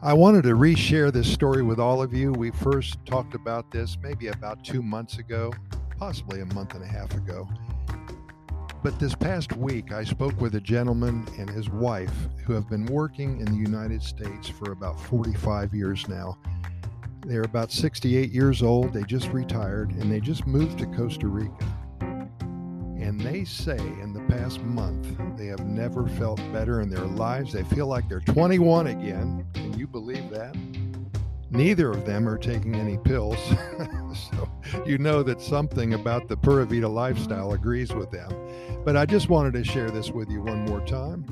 I wanted to reshare this story with all of you. We first talked about this maybe about two months ago, possibly a month and a half ago. But this past week, I spoke with a gentleman and his wife who have been working in the United States for about 45 years now. They're about 68 years old, they just retired, and they just moved to Costa Rica. And they say in the past month, they have never felt better in their lives. They feel like they're 21 again. You believe that? Neither of them are taking any pills. so you know that something about the Pura Vida lifestyle agrees with them. But I just wanted to share this with you one more time.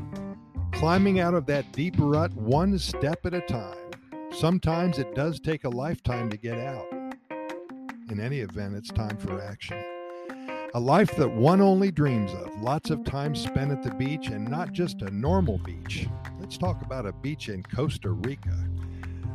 Climbing out of that deep rut one step at a time. Sometimes it does take a lifetime to get out. In any event, it's time for action. A life that one only dreams of, lots of time spent at the beach and not just a normal beach. Let's talk about a beach in Costa Rica.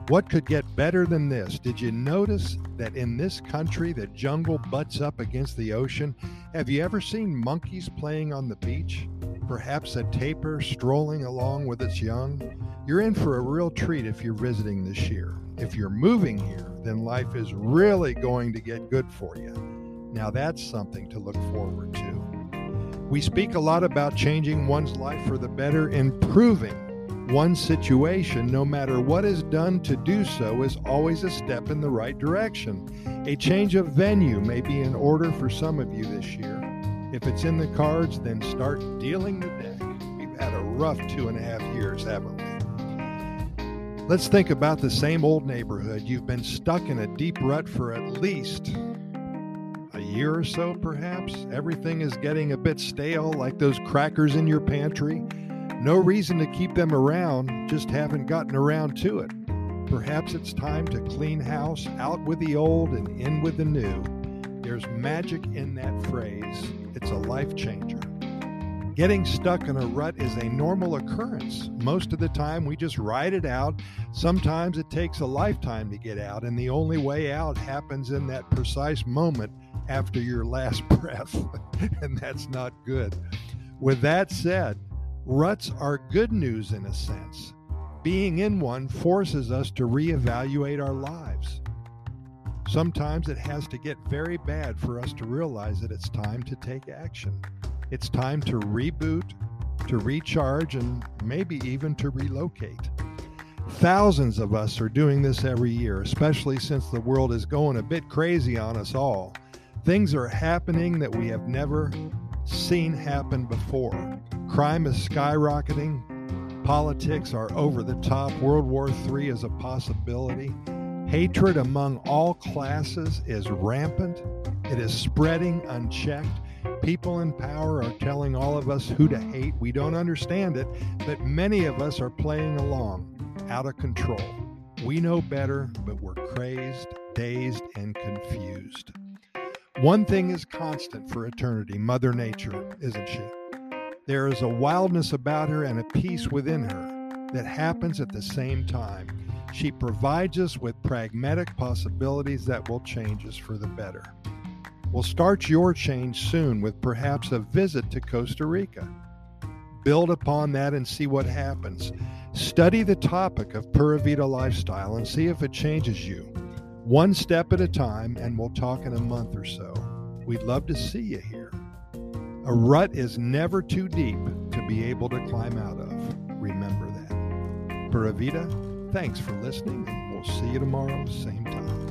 What could get better than this? Did you notice that in this country the jungle butts up against the ocean? Have you ever seen monkeys playing on the beach? Perhaps a tapir strolling along with its young? You're in for a real treat if you're visiting this year. If you're moving here, then life is really going to get good for you. Now that's something to look forward to. We speak a lot about changing one's life for the better, improving one's situation, no matter what is done to do so, is always a step in the right direction. A change of venue may be in order for some of you this year. If it's in the cards, then start dealing the deck. We've had a rough two and a half years, haven't we? Let's think about the same old neighborhood. You've been stuck in a deep rut for at least year or so, perhaps. Everything is getting a bit stale, like those crackers in your pantry. No reason to keep them around, just haven't gotten around to it. Perhaps it's time to clean house, out with the old and in with the new. There's magic in that phrase. It's a life changer. Getting stuck in a rut is a normal occurrence. Most of the time, we just ride it out. Sometimes it takes a lifetime to get out, and the only way out happens in that precise moment after your last breath, and that's not good. With that said, ruts are good news in a sense. Being in one forces us to reevaluate our lives. Sometimes it has to get very bad for us to realize that it's time to take action. It's time to reboot, to recharge, and maybe even to relocate. Thousands of us are doing this every year, especially since the world is going a bit crazy on us all. Things are happening that we have never seen happen before. Crime is skyrocketing. Politics are over the top. World War III is a possibility. Hatred among all classes is rampant. It is spreading unchecked. People in power are telling all of us who to hate. We don't understand it, but many of us are playing along, out of control. We know better, but we're crazed, dazed, and confused. One thing is constant for eternity Mother Nature, isn't she? There is a wildness about her and a peace within her that happens at the same time. She provides us with pragmatic possibilities that will change us for the better. We'll start your change soon with perhaps a visit to Costa Rica. Build upon that and see what happens. Study the topic of Pura Vida lifestyle and see if it changes you one step at a time, and we'll talk in a month or so. We'd love to see you here. A rut is never too deep to be able to climb out of. Remember that. Pura Vida, thanks for listening, and we'll see you tomorrow, same time.